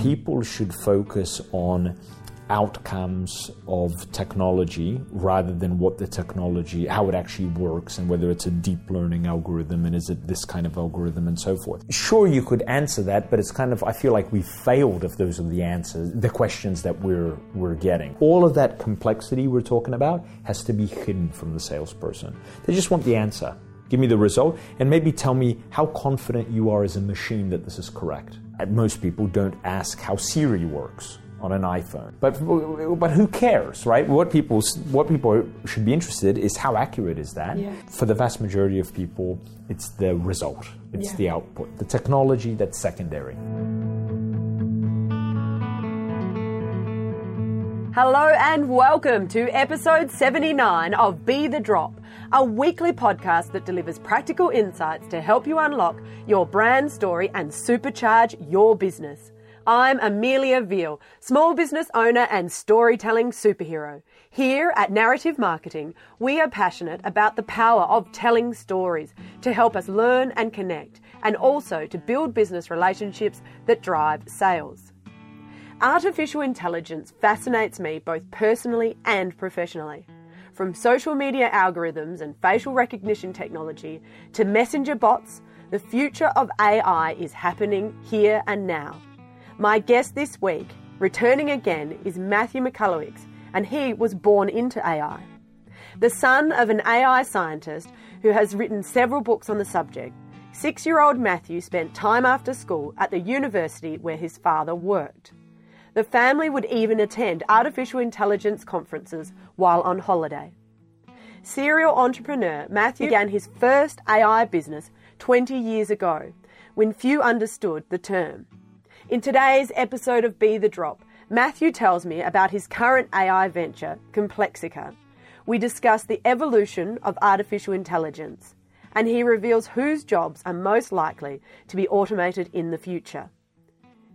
people should focus on outcomes of technology rather than what the technology, how it actually works, and whether it's a deep learning algorithm and is it this kind of algorithm and so forth. Sure, you could answer that, but it's kind of I feel like we failed if those are the answers, the questions that we're we're getting. All of that complexity we're talking about has to be hidden from the salesperson. They just want the answer. Give me the result and maybe tell me how confident you are as a machine that this is correct. Most people don't ask how Siri works on an iPhone. But but who cares, right? What people what people should be interested is how accurate is that? Yeah. For the vast majority of people, it's the result. It's Yeah. the output. The technology that's secondary. Hello and welcome to episode 79 of Be the Drop, a weekly podcast that delivers practical insights to help you unlock your brand story and supercharge your business. I'm Amelia Veal, small business owner and storytelling superhero. Here at Narrative Marketing, we are passionate about the power of telling stories to help us learn and connect, and also to build business relationships that drive sales. Artificial intelligence fascinates me both personally and professionally. From social media algorithms and facial recognition technology to messenger bots, the future of AI is happening here and now. My guest this week, returning again, is Matthew Michalewicz, and he was born into AI. The son of an AI scientist who has written several books on the subject, six year old Matthew spent time after school at the university where his father worked. The family would even attend artificial intelligence conferences while on holiday. Serial entrepreneur Matthew began his first AI business 20 years ago when few understood the term. In today's episode of Be the Drop, Matthew tells me about his current AI venture, Complexica. We discuss the evolution of artificial intelligence, and he reveals whose jobs are most likely to be automated in the future.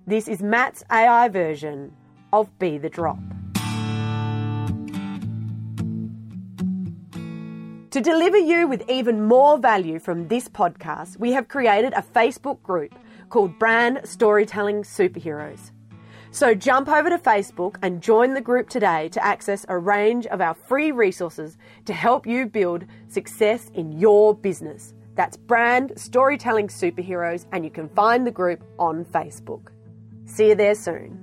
This is Matt's AI version of Be the Drop. To deliver you with even more value from this podcast, we have created a Facebook group called Brand Storytelling Superheroes. So jump over to Facebook and join the group today to access a range of our free resources to help you build success in your business. That's Brand Storytelling Superheroes, and you can find the group on Facebook. See you there soon.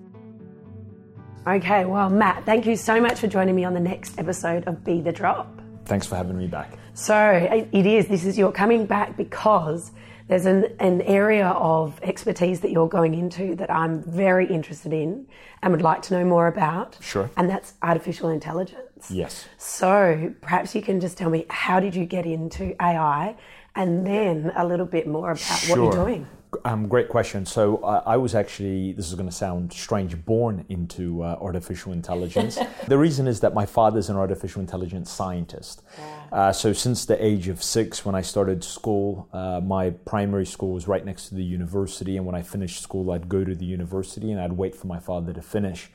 Okay, well, Matt, thank you so much for joining me on the next episode of Be the Drop. Thanks for having me back. So it is, this is, you're coming back because there's an, an area of expertise that you're going into that I'm very interested in and would like to know more about. Sure. And that's artificial intelligence. Yes. So perhaps you can just tell me how did you get into AI and then a little bit more about what you're doing. Um, great question. So uh, I was actually, this is going to sound strange, born into uh, artificial intelligence. the reason is that my father's an artificial intelligence scientist. Uh, so since the age of six, when I started school, uh, my primary school was right next to the university, and when I finished school, I'd go to the university and I'd wait for my father to finish.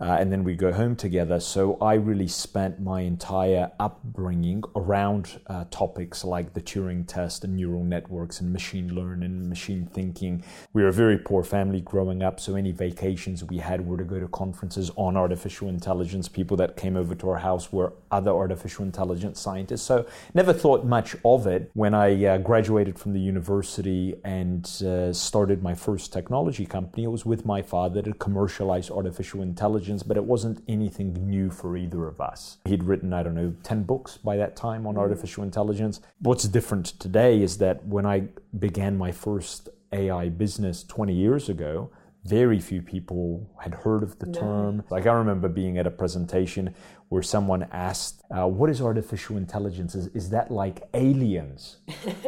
Uh, and then we go home together. So I really spent my entire upbringing around uh, topics like the Turing test and neural networks and machine learning and machine thinking. We were a very poor family growing up, so any vacations we had were to go to conferences on artificial intelligence. People that came over to our house were other artificial intelligence scientists. So never thought much of it. When I uh, graduated from the university and uh, started my first technology company, it was with my father to commercialize artificial intelligence, but it wasn't anything new for either of us. He'd written, I don't know, 10 books by that time on mm. artificial intelligence. What's different today is that when I began my first AI business 20 years ago, very few people had heard of the term. Like I remember being at a presentation where someone asked, uh, "What is artificial intelligence? Is, is that like aliens?"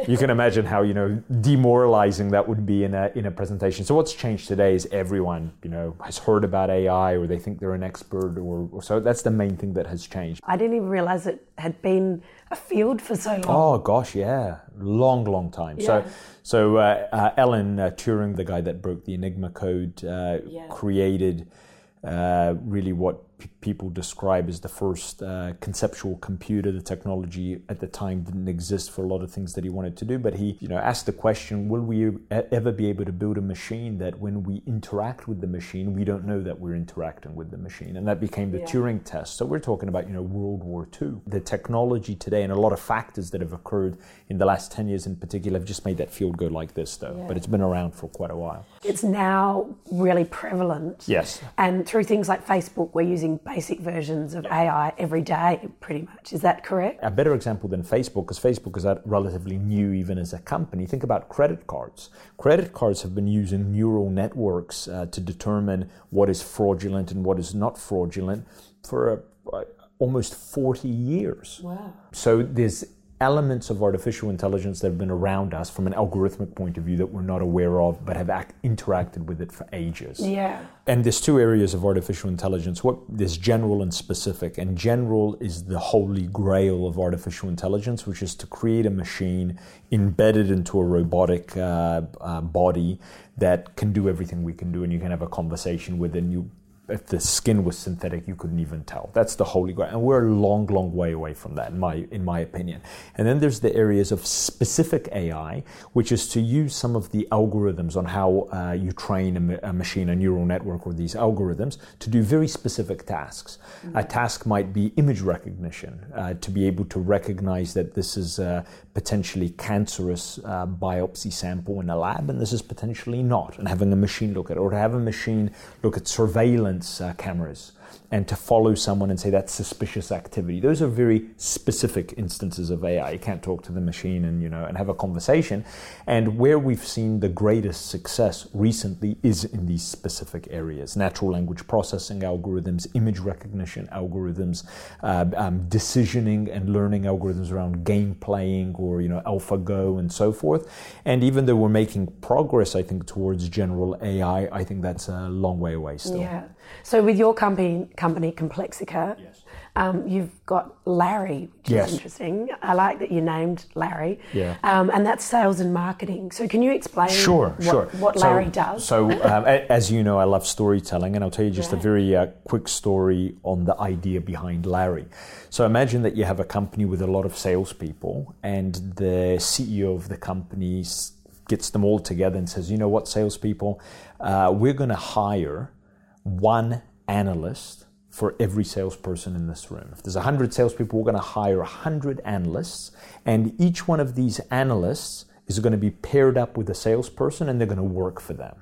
you can imagine how you know demoralizing that would be in a in a presentation. So what's changed today is everyone you know has heard about AI or they think they're an expert or, or so. That's the main thing that has changed. I didn't even realize it had been a field for so long. Oh gosh, yeah, long, long time. Yeah. So, so uh, uh, Alan uh, Turing, the guy that broke the Enigma code, uh, Yeah. created uh, really what people describe as the first uh, conceptual computer. The technology at the time didn't exist for a lot of things that he wanted to do, but he, you know, asked the question: Will we ever be able to build a machine that, when we interact with the machine, we don't know that we're interacting with the machine? And that became the yeah. Turing test. So we're talking about, you know, World War II. The technology today and a lot of factors that have occurred in the last ten years, in particular, have just made that field go like this, though. Yeah. But it's been around for quite a while. It's now really prevalent. Yes. And through things like Facebook, we're using basic versions of AI every day, pretty much. Is that correct? A better example than Facebook, because Facebook is relatively new even as a company. Think about credit cards. Credit cards have been using neural networks uh, to determine what is fraudulent and what is not fraudulent for uh, almost 40 years. Wow. So there's elements of artificial intelligence that have been around us from an algorithmic point of view that we're not aware of but have act- interacted with it for ages. Yeah. And there's two areas of artificial intelligence. What there's general and specific. And general is the holy grail of artificial intelligence, which is to create a machine embedded into a robotic uh, uh, body that can do everything we can do, and you can have a conversation with it. And you if the skin was synthetic, you couldn't even tell. That's the holy grail, and we're a long, long way away from that, in my in my opinion. And then there's the areas of specific AI, which is to use some of the algorithms on how uh, you train a, a, machine, a neural network, or these algorithms to do very specific tasks. Mm-hmm. A task might be image recognition, uh, to be able to recognize that this is a potentially cancerous uh, biopsy sample in a lab, and this is potentially not, and having a machine look at it, or to have a machine look at surveillance surveillance uh, cameras and to follow someone and say that's suspicious activity. Those are very specific instances of AI. You can't talk to the machine and you know and have a conversation. And where we've seen the greatest success recently is in these specific areas: natural language processing algorithms, image recognition algorithms, uh, um, decisioning and learning algorithms around game playing or you know AlphaGo and so forth. And even though we're making progress, I think towards general AI, I think that's a long way away still. Yeah. So with your company company, Complexica. Yes. Um, you've got Larry, which yes. is interesting. I like that you named Larry. Yeah. Um, and that's sales and marketing. So can you explain sure, what, sure. what Larry so, does? So um, as you know, I love storytelling, and I'll tell you just yeah. a very uh, quick story on the idea behind Larry. So imagine that you have a company with a lot of salespeople, and the CEO of the company gets them all together and says, "You know what, salespeople, uh, we're going to hire one analyst for every salesperson in this room. If there's 100 salespeople, we're going to hire 100 analysts, and each one of these analysts is going to be paired up with a salesperson and they're going to work for them.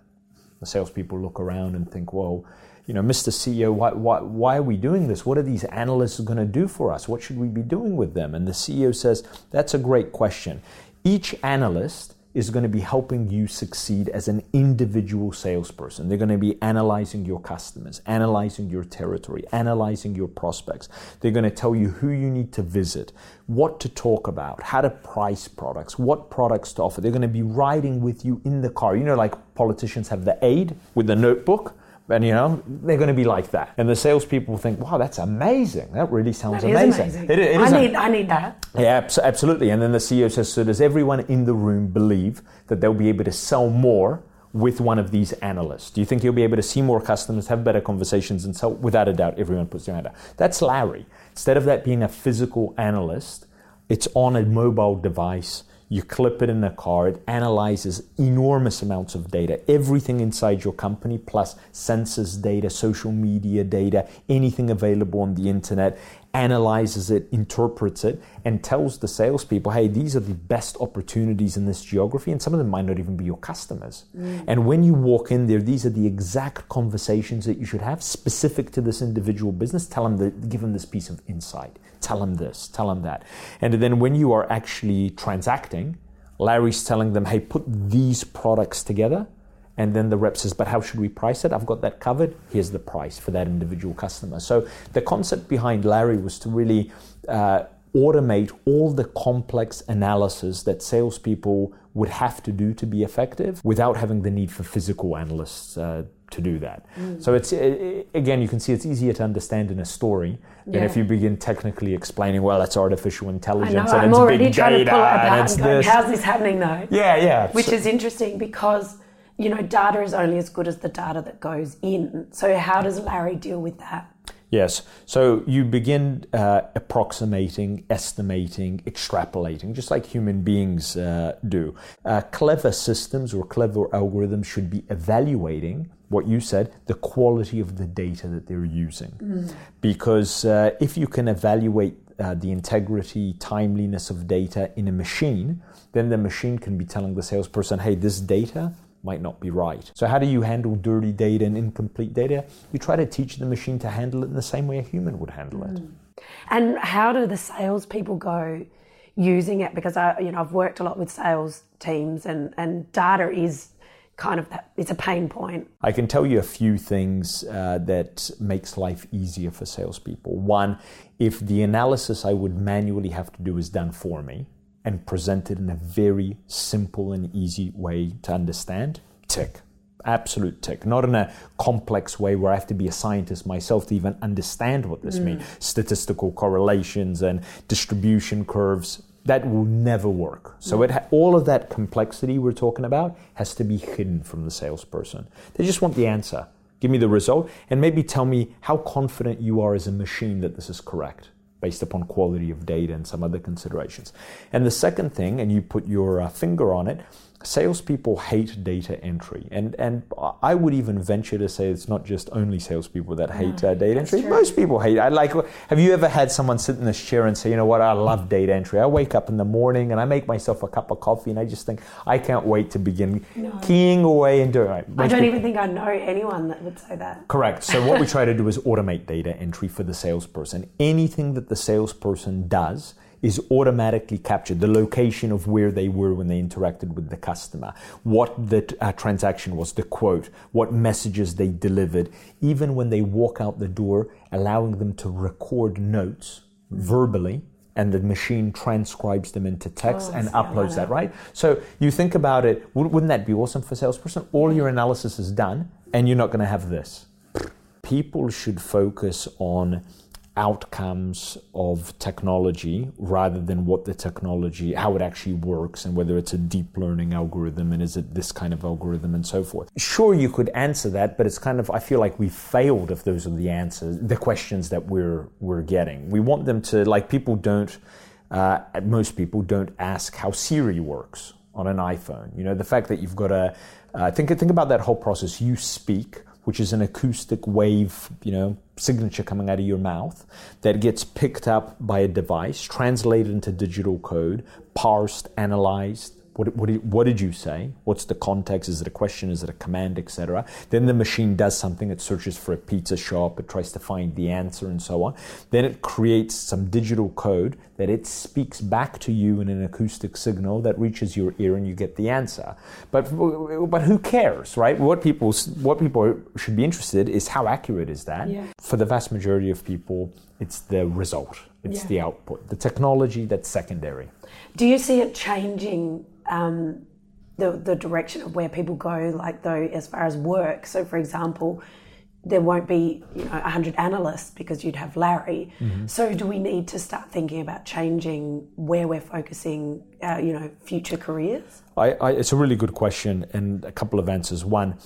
The salespeople look around and think, well, you know, Mr. CEO, why, why, why are we doing this? What are these analysts going to do for us? What should we be doing with them? And the CEO says, that's a great question. Each analyst is going to be helping you succeed as an individual salesperson. They're going to be analyzing your customers, analyzing your territory, analyzing your prospects. They're going to tell you who you need to visit, what to talk about, how to price products, what products to offer. They're going to be riding with you in the car. You know, like politicians have the aide with the notebook and you know, they're going to be like that. And the salespeople think, wow, that's amazing. That really sounds that amazing. amazing. It, it I, need, I need that. Yeah, absolutely. And then the CEO says, so does everyone in the room believe that they'll be able to sell more with one of these analysts? Do you think you'll be able to see more customers, have better conversations, and sell? Without a doubt, everyone puts their hand up. That's Larry. Instead of that being a physical analyst, it's on a mobile device you clip it in a car, it analyzes enormous amounts of data, everything inside your company, plus census data, social media data, anything available on the internet, analyzes it, interprets it, and tells the salespeople, hey, these are the best opportunities in this geography, and some of them might not even be your customers. Mm. And when you walk in there, these are the exact conversations that you should have specific to this individual business. Tell them that, give them this piece of insight tell them this, tell them that. And then when you are actually transacting, Larry's telling them, hey, put these products together. And then the rep says, but how should we price it? I've got that covered. Here's the price for that individual customer. So the concept behind Larry was to really uh, automate all the complex analysis that salespeople would have to do to be effective without having the need for physical analysts uh, to do that. Mm. So it's it, again, you can see it's easier to understand in a story than yeah. if you begin technically explaining. Well, it's artificial intelligence and I'm it's already big trying data to pull it and, and going, how's this happening though? Yeah, yeah. Which so, is interesting because you know data is only as good as the data that goes in. So how does Larry deal with that? Yes. So you begin uh, approximating, estimating, extrapolating, just like human beings uh, do. Uh, clever systems or clever algorithms should be evaluating what you said, the quality of the data that they're using. Mm. Because uh, if you can evaluate uh, the integrity, timeliness of data in a machine, then the machine can be telling the salesperson, hey, this data might not be right. So, how do you handle dirty data and incomplete data? You try to teach the machine to handle it in the same way a human would handle it. Mm. And how do the salespeople go using it? Because I, you know, I've worked a lot with sales teams, and and data is kind of that it's a pain point. I can tell you a few things uh, that makes life easier for salespeople. One, if the analysis I would manually have to do is done for me, and presented in a very simple and easy way to understand, tick. Absolute tick. Not in a complex way where I have to be a scientist myself to even understand what this mm. means. Statistical correlations and distribution curves, that will never work. So it ha- all of that complexity we're talking about has to be hidden from the salesperson. They just want the answer. Give me the result and maybe tell me how confident you are as a machine that this is correct based upon quality of data and some other considerations. And the second thing, and you put your uh, finger on it, salespeople hate data entry, and and I would even venture to say it's not just only salespeople that hate no, uh, data entry. True. Most people hate. It. I like. Have you ever had someone sit in this chair and say, you know what, I love data entry. I wake up in the morning and I make myself a cup of coffee, and I just think I can't wait to begin no. keying away and doing. It. I don't people, even think I know anyone that would say that. Correct. So what we try to do is automate data entry for the salesperson. Anything that the salesperson does is automatically captured the location of where they were when they interacted with the customer, what the uh, transaction was, the quote, what messages they delivered, even when they walk out the door, allowing them to record notes verbally. And the machine transcribes them into text oh, and uploads that, right? So you think about it, wouldn't that be awesome for a salesperson? All your analysis is done, and you're not going to have this. People should focus on outcomes of technology rather than what the technology, how it actually works, and whether it's a deep learning algorithm and is it this kind of algorithm and so forth. Sure, you could answer that, but it's kind of I feel like we failed if those are the answers, the questions that we're we're getting. We want them to like people don't. Uh, most people don't ask how Siri works on an iPhone. You know, the fact that you've got a uh, think think about that whole process. You speak which is an acoustic wave, you know, signature coming out of your mouth that gets picked up by a device, translated into digital code, parsed, analyzed, what, what, did, what did you say? What's the context? Is it a question? Is it a command, etc.? Then the machine does something. It searches for a pizza shop. It tries to find the answer and so on. Then it creates some digital code that it speaks back to you in an acoustic signal that reaches your ear and you get the answer. But but who cares, right? What people what people should be interested is how accurate is that? Yeah. For the vast majority of people, it's the result. It's yeah. the output. The technology that's secondary. Do you see it changing um, the the direction of where people go, like though as far as work. So, for example, there won't be you know 100 analysts because you'd have Larry. Mm-hmm. So, do we need to start thinking about changing where we're focusing, uh, you know, future careers? I, I, it's a really good question, and a couple of answers. One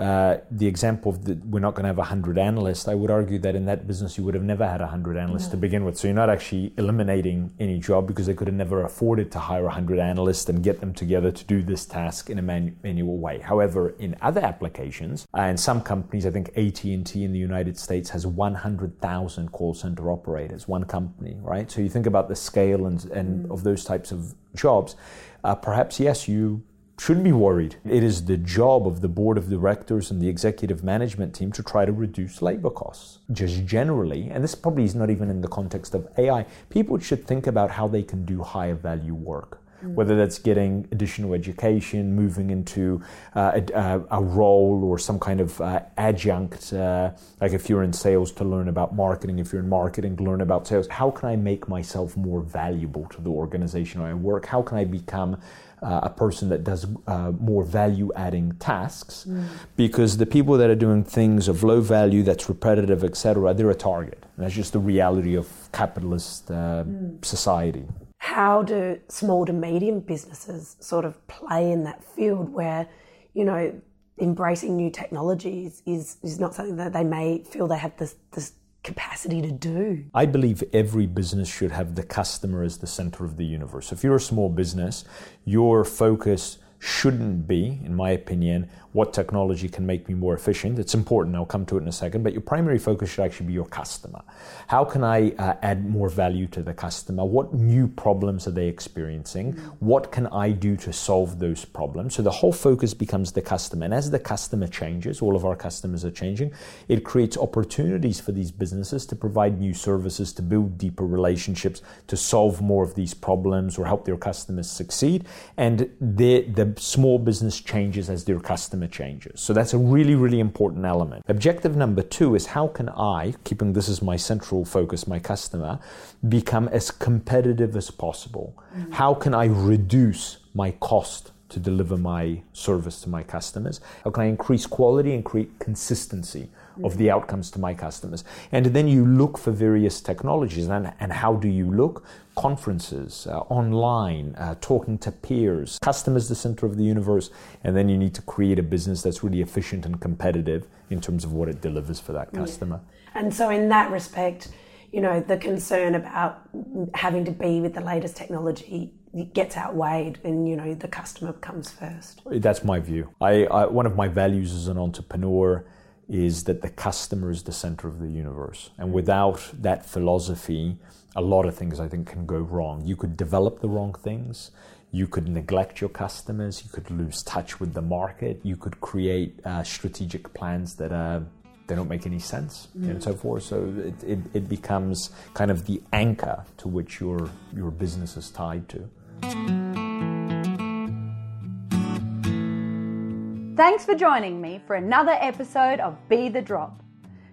uh, the example of the, we're not going to have 100 analysts, I would argue that in that business you would have never had 100 analysts to begin with. So you're not actually eliminating any job because they could have never afforded to hire 100 analysts and get them together to do this task in a manu- manual way. However, in other applications, uh, in some companies, I think AT&T in the United States has 100,000 call center operators, one company, right? So you think about the scale and, and mm. of those types of jobs. Uh, perhaps yes, you shouldn't be worried. It is the job of the board of directors and the executive management team to try to reduce labor costs. Just generally, and this probably is not even in the context of AI, people should think about how they can do higher value work. Mm. Whether that's getting additional education, moving into uh, a, a, role or some kind of uh, adjunct, uh, like if you're in sales to learn about marketing, if you're in marketing to learn about sales, how can I make myself more valuable to the organization I work? How can I become uh, a person that does uh, more value adding tasks mm. because the people that are doing things of low value that's repetitive etc they're a target and that's just the reality of capitalist uh, mm. society how do small to medium businesses sort of play in that field where you know embracing new technologies is, is not something that they may feel they have this, this capacity to do? I believe every business should have the customer as the center of the universe. If you're a small business, your focus shouldn't be, in my opinion, what technology can make me more efficient. It's important, I'll come to it in a second, but your primary focus should actually be your customer. How can I uh, add more value to the customer? What new problems are they experiencing? What can I do to solve those problems? So the whole focus becomes the customer. And as the customer changes, all of our customers are changing, it creates opportunities for these businesses to provide new services, to build deeper relationships, to solve more of these problems or help their customers succeed. And the, the small business changes as their customer changes. So that's a really, really important element. Objective number two is how can I, keeping this as my central focus, my customer, become as competitive as possible? Mm-hmm. How can I reduce my cost to deliver my service to my customers? How can I increase quality and create consistency? Of the outcomes to my customers. And then you look for various technologies. And, and how do you look? Conferences, uh, online, uh, talking to peers, customers, the center of the universe. And then you need to create a business that's really efficient and competitive in terms of what it delivers for that customer. Yeah. And so, in that respect, you know, the concern about having to be with the latest technology gets outweighed and, you know, the customer comes first. That's my view. I, I one of my values as an entrepreneur is that the customer is the center of the universe. And without that philosophy, a lot of things I think can go wrong. You could develop the wrong things. You could neglect your customers. You could lose touch with the market. You could create uh, strategic plans that uh, they don't make any sense mm. and so forth. So it, it, it becomes kind of the anchor to which your your business is tied to. Thanks for joining me for another episode of Be the Drop.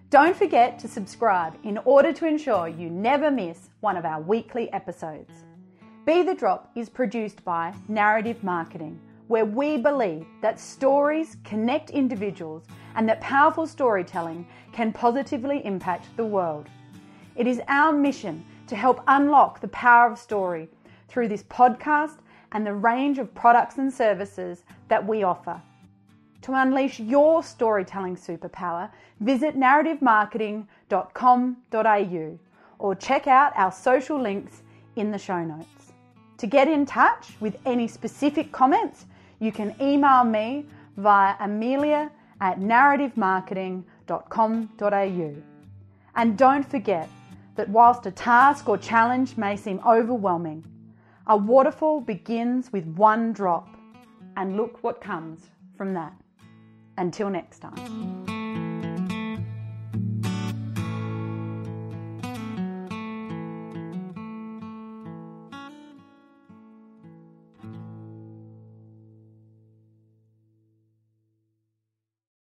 Don't forget to subscribe in order to ensure you never miss one of our weekly episodes. Be the Drop is produced by Narrative Marketing, where we believe that stories connect individuals and that powerful storytelling can positively impact the world. It is our mission to help unlock the power of story through this podcast and the range of products and services that we offer. To unleash your storytelling superpower, visit narrativemarketing.com.au or check out our social links in the show notes. To get in touch with any specific comments, you can email me via amelia at narrativemarketing.com.au. And don't forget that whilst a task or challenge may seem overwhelming, a waterfall begins with one drop, and look what comes from that. Until next time.